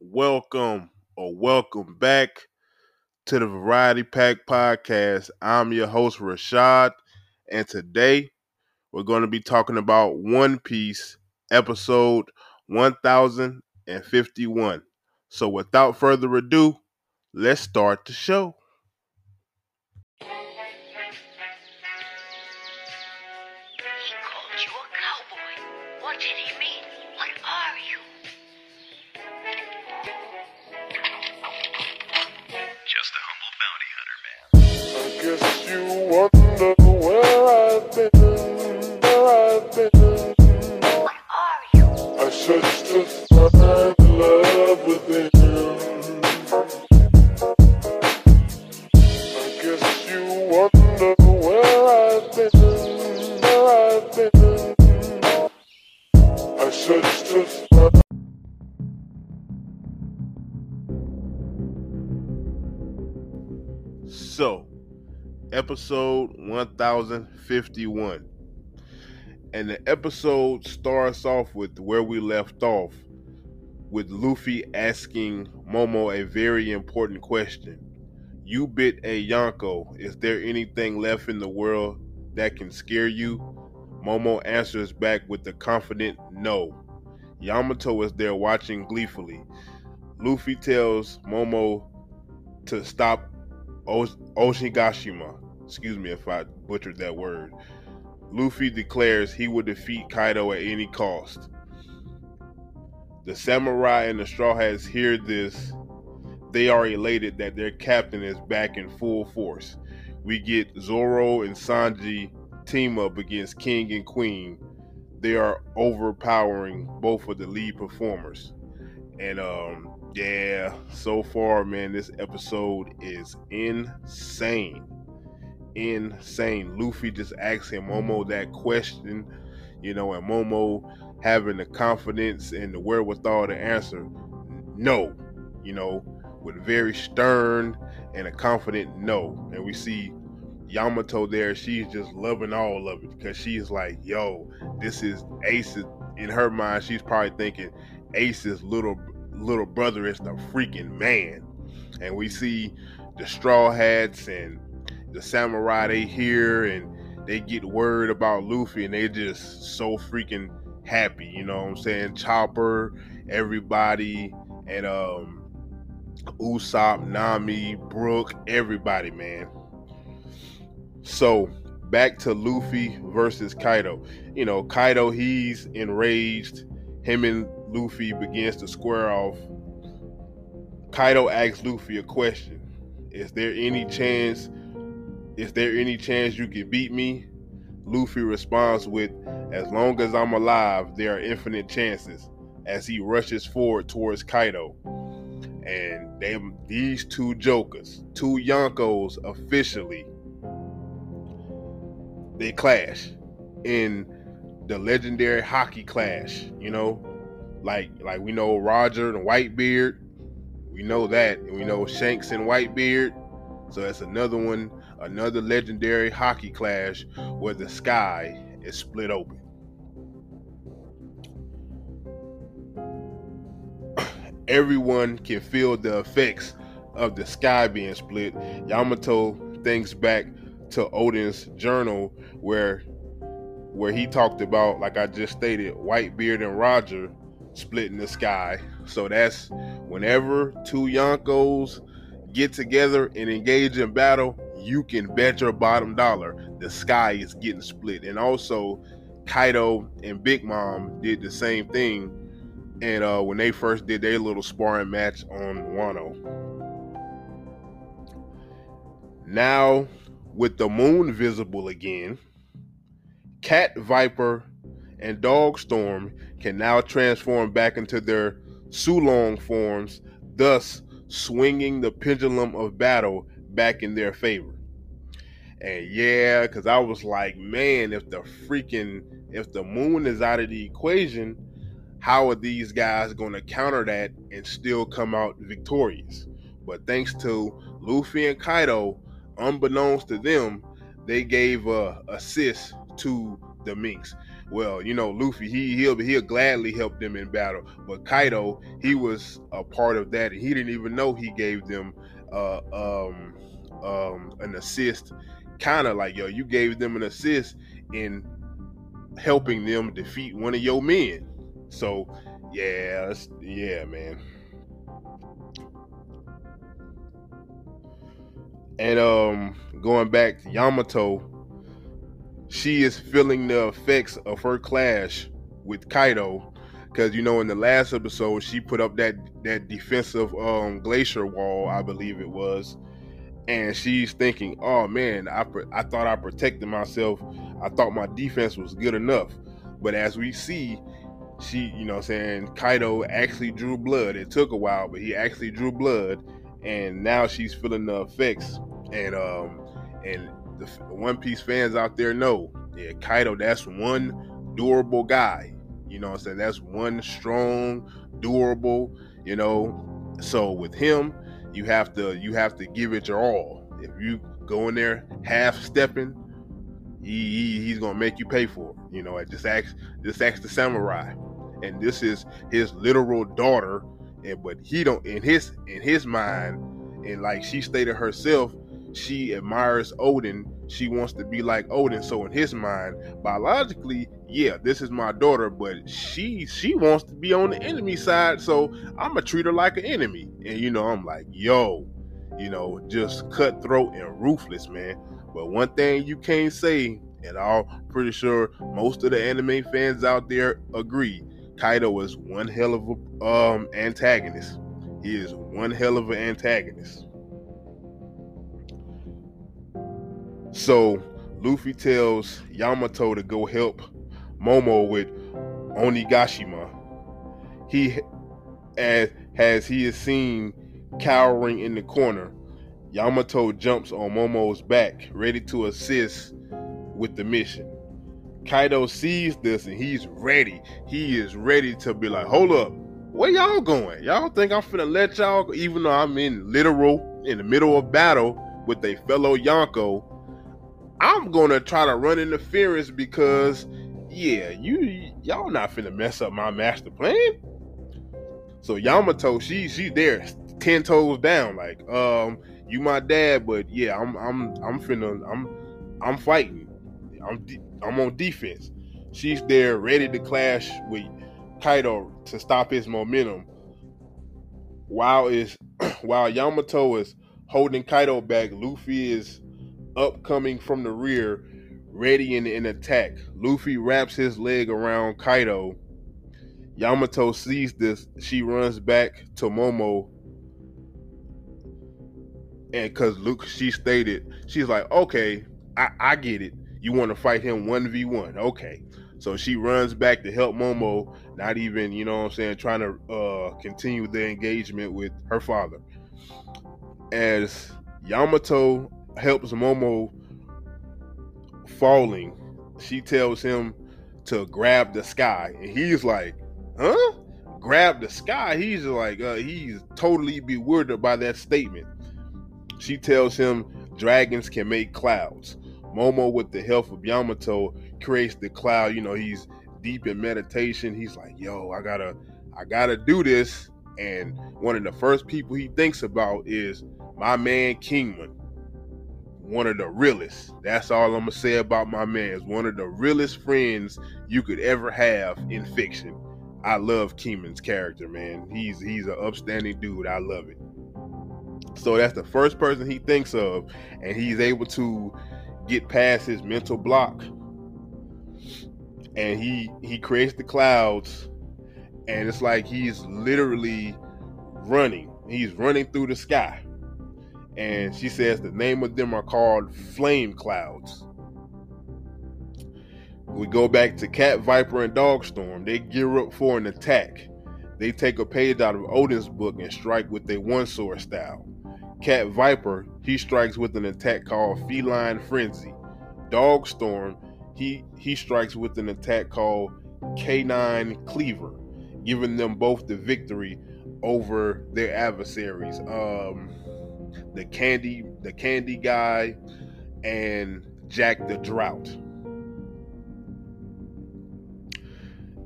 welcome or welcome back to the Variety Pack Podcast. I'm your host, Rashad, and today we're going to be talking about One Piece episode 1051. So, without further ado, let's start the show. He called you a cowboy. What did he mean? What are you? Wonder where episode 1051. And the episode starts off with where we left off, with Luffy asking Momo a very important question. You bit a Yonko. Is there anything left in the world that can scare you? Momo answers back with the confident no. Yamato is there watching gleefully. Luffy tells Momo to stop Osh- Oshigashima. Excuse me if I butchered that word. Luffy declares he will defeat Kaido at any cost. The samurai and the Straw Hats hear this. They are elated that their captain is back in full force. We get Zoro and Sanji team up against King and Queen. They are overpowering both of the lead performers. And um yeah, so far man, this episode is insane. Insane. Luffy just asking Momo mm. that question, you know, and Momo having the confidence and the wherewithal to answer no, you know, with very stern and a confident no. And we see Yamato there, she's just loving all of it because she's like, yo, this is Ace. In her mind, she's probably thinking Ace's little little brother is the freaking man. And we see the straw hats and the samurai they hear and they get word about Luffy and they just so freaking happy, you know what I'm saying? Chopper, everybody, and um Usopp, Nami, Brook, everybody, man. So back to Luffy versus Kaido. You know, Kaido, he's enraged. Him and Luffy begins to square off. Kaido asks Luffy a question. Is there any chance is there any chance you can beat me? Luffy responds with, As long as I'm alive, there are infinite chances, as he rushes forward towards Kaido. And they these two jokers, two Yonkos officially they clash in the legendary Haki clash, you know? Like like we know Roger and Whitebeard. We know that. And we know Shanks and Whitebeard. So that's another one, another legendary Haki clash where the sky is split open. Everyone can feel the effects of the sky being split. Yamato thinks back to Oden's journal where where he talked about, like I just stated, Whitebeard and Roger splitting the sky. So that's whenever two Yonkos get together and engage in battle, you can bet your bottom dollar the sky is getting split. And also, Kaido and Big Mom did the same thing. And uh, when they first did their little sparring match on Wano. Now, with the moon visible again, Cat Viper and Dog Storm can now transform back into their Sulong forms, thus swinging the pendulum of battle back in their favor. And yeah, because I was like, man, if the freaking if the moon is out of the equation, how are these guys going to counter that and still come out victorious? But thanks to Luffy and Kaido, unbeknownst to them, they gave a assist to the Minks. well, you know, Luffy, he he'll he'll gladly help them in battle. But Kaido, he was a part of that, and he didn't even know he gave them uh, um, um, an assist. Kind of like yo, you gave them an assist in helping them defeat one of your men. So yeah, yeah, man. And um, going back to Yamato, she is feeling the effects of her clash with Kaido, because you know in the last episode she put up that that defensive um glacier wall, I believe it was, and she's thinking, "Oh man, I I thought I protected myself. I thought my defense was good enough." But as we see, she, you know, saying Kaido actually drew blood. It took a while, but he actually drew blood, and now she's feeling the effects. And um, and the One Piece fans out there know, yeah, Kaido, that's one durable guy. You know, what I'm saying that's one strong, durable. You know, so with him, you have to you have to give it your all. If you go in there half stepping, he, he he's gonna make you pay for it. You know, just ask just ask the samurai, and this is his literal daughter. And but he don't in his in his mind, and like she stated herself, she admires Oden. She wants to be like Oden. So in his mind, biologically, yeah, this is my daughter, but she she wants to be on the enemy side. So I'm gonna treat her like an enemy. And you know, I'm like, yo, you know, just cutthroat and ruthless, man. But one thing you can't say, and I'm pretty sure most of the anime fans out there agree, Kaido is one hell of a um antagonist. He is one hell of an antagonist. So Luffy tells Yamato to go help Momo with Onigashima. He as has he is seen cowering in the corner. Yamato jumps on Momo's back, ready to assist with the mission. Kaido sees this and he's ready. He is ready to be like, hold up, where y'all going? Y'all think I'm finna let y'all? Even though I'm in literal in the middle of battle with a fellow Yonko, I'm gonna try to run interference because yeah, you y'all not finna mess up my master plan. So Yamato, she she there, ten toes down, like, um, you my dad, but yeah, I'm I'm I'm finna I'm I'm fighting. I'm de- I'm on defense. She's there, ready to clash with Kaido to stop his momentum. While is while Yamato is holding Kaido back, Luffy is upcoming from the rear, ready in an attack. Luffy wraps his leg around Kaido. Yamato sees this. She runs back to Momo. And because Luke, she stated, she's like, okay, I, I get it. You want to fight him 1v1. Okay. So she runs back to help Momo, not even, you know what I'm saying, trying to uh, continue the engagement with her father. As Yamato helps Momo falling, she tells him to grab the sky. And he's like, huh? Grab the sky? He's like, uh, he's totally bewildered by that statement. She tells him dragons can make clouds. Momo, with the help of Yamato, creates the cloud. You know, he's deep in meditation. He's like, yo, I gotta, I gotta do this. And one of the first people he thinks about is my man Kin'emon. One of the realest. That's all I'm gonna say about my man. Is one of the realest friends you could ever have in fiction. I love Kin'emon's character, man. He's he's an upstanding dude. I love it. So that's the first person he thinks of, and he's able to get past his mental block. And he he creates the clouds, and it's like he's literally running. He's running through the sky. And she says the name of them are called flame clouds. We go back to Cat Viper and Dogstorm. They gear up for an attack. They take a page out of Oden's book and strike with a one sword style. Cat Viper, he strikes with an attack called Feline Frenzy. Dogstorm, he he strikes with an attack called Canine Cleaver, giving them both the victory over their adversaries. Um, the candy, the candy guy, and Jack the Drought.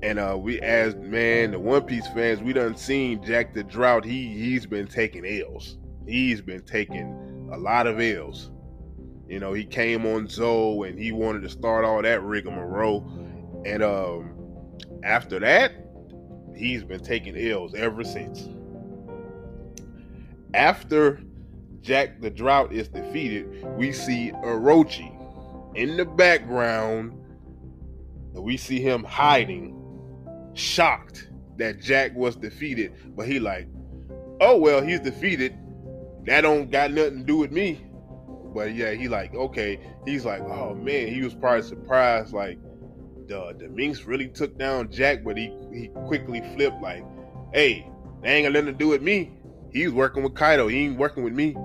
And uh we as man, the One Piece fans, we done seen Jack the Drought. He he's been taking L's. He's been taking a lot of L's. You know, he came on Zou and he wanted to start all that rigmarole. And um after that, he's been taking L's ever since. After Jack the Drought is defeated, we see Orochi in the background. And we see him hiding, shocked that Jack was defeated. But he like, oh well, he's defeated. That don't got nothing to do with me. But yeah, he like, okay. He's like, oh man, he was probably surprised, like the the Minks really took down Jack, but he he quickly flipped like, hey, they ain't got nothing to do with me. He's working with Kaido. He ain't working with me.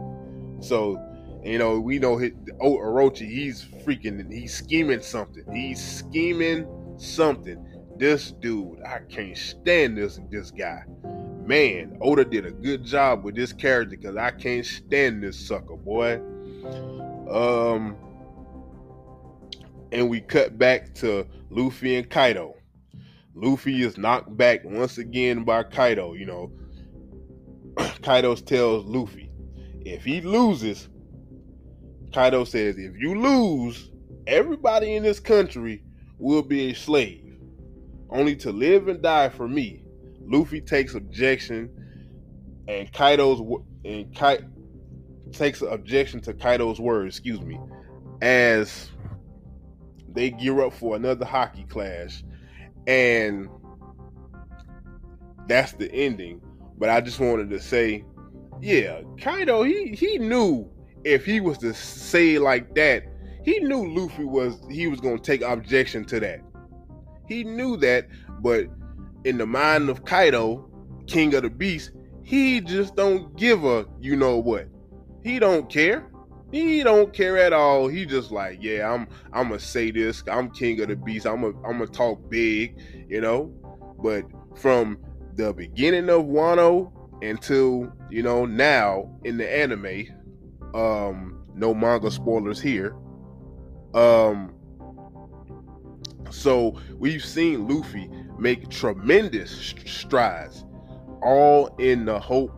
So, you know, we know Orochi, he's freaking, he's scheming something. He's scheming something. This dude, I can't stand this this guy. Man, Oda did a good job with this character because I can't stand this sucker, boy. Um, and we cut back to Luffy and Kaido. Luffy is knocked back once again by Kaido. You know, Kaido tells Luffy, if he loses, Kaido says, if you lose, everybody in this country will be a slave, only to live and die for me. Luffy takes objection, and Kaido's and Kai takes objection to Kaido's words. Excuse me, as they gear up for another Haki clash, and that's the ending. But I just wanted to say, yeah, Kaido, he he knew if he was to say like that, he knew Luffy was he was gonna take objection to that. He knew that, but in the mind of Kaido, King of the Beast, he just don't give a you know what. He don't care. He don't care at all. He just like, yeah, I'm I'm gonna say this. I'm king of the beast. I'm gonna I'm gonna talk big, you know. But from the beginning of Wano until you know now in the anime, um, no manga spoilers here. Um, so we've seen Luffy make tremendous strides, all in the hope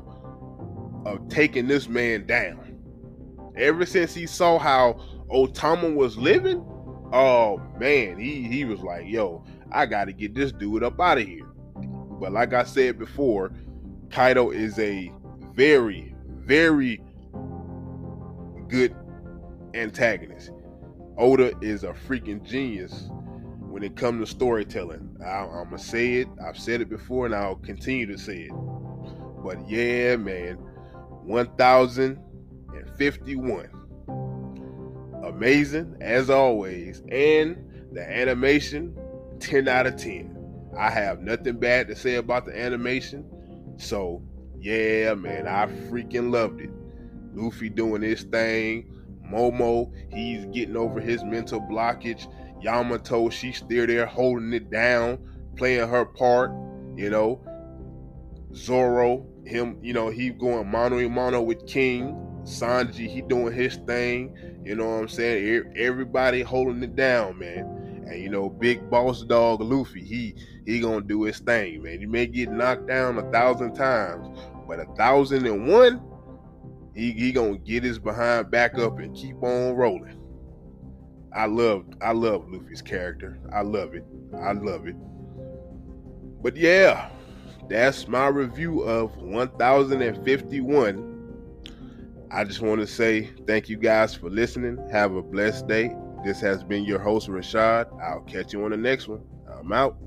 of taking this man down ever since he saw how Otama was living, oh man, he he was like, yo, I gotta get this dude up out of here. But like I said before, Kaido is a very, very good antagonist. Oda is a freaking genius when it comes to storytelling. I, am gonna say it. I've said it before, and I'll continue to say it. But yeah, man, 1,051, Amazing as always. And the animation, 10 out of 10. I have nothing bad to say about the animation. So, yeah, man, I freaking loved it. Luffy doing his thing. Momo, he's getting over his mental blockage. Yamato, she's still there holding it down, playing her part, you know. Zoro, him, you know, he going mano a mano with King. Sanji, he doing his thing. You know what I'm saying? Everybody holding it down, man. And you know, big boss dog Luffy, he he gonna do his thing, man. He may get knocked down a thousand times, but a thousand and one, he he gonna get his behind back up and keep on rolling. I love I love Luffy's character. I love it. I love it. But yeah, that's my review of 1051 I just want to say thank you guys for listening. Have a blessed day. This has been your host, Rashad. I'll catch you on the next one. I'm out.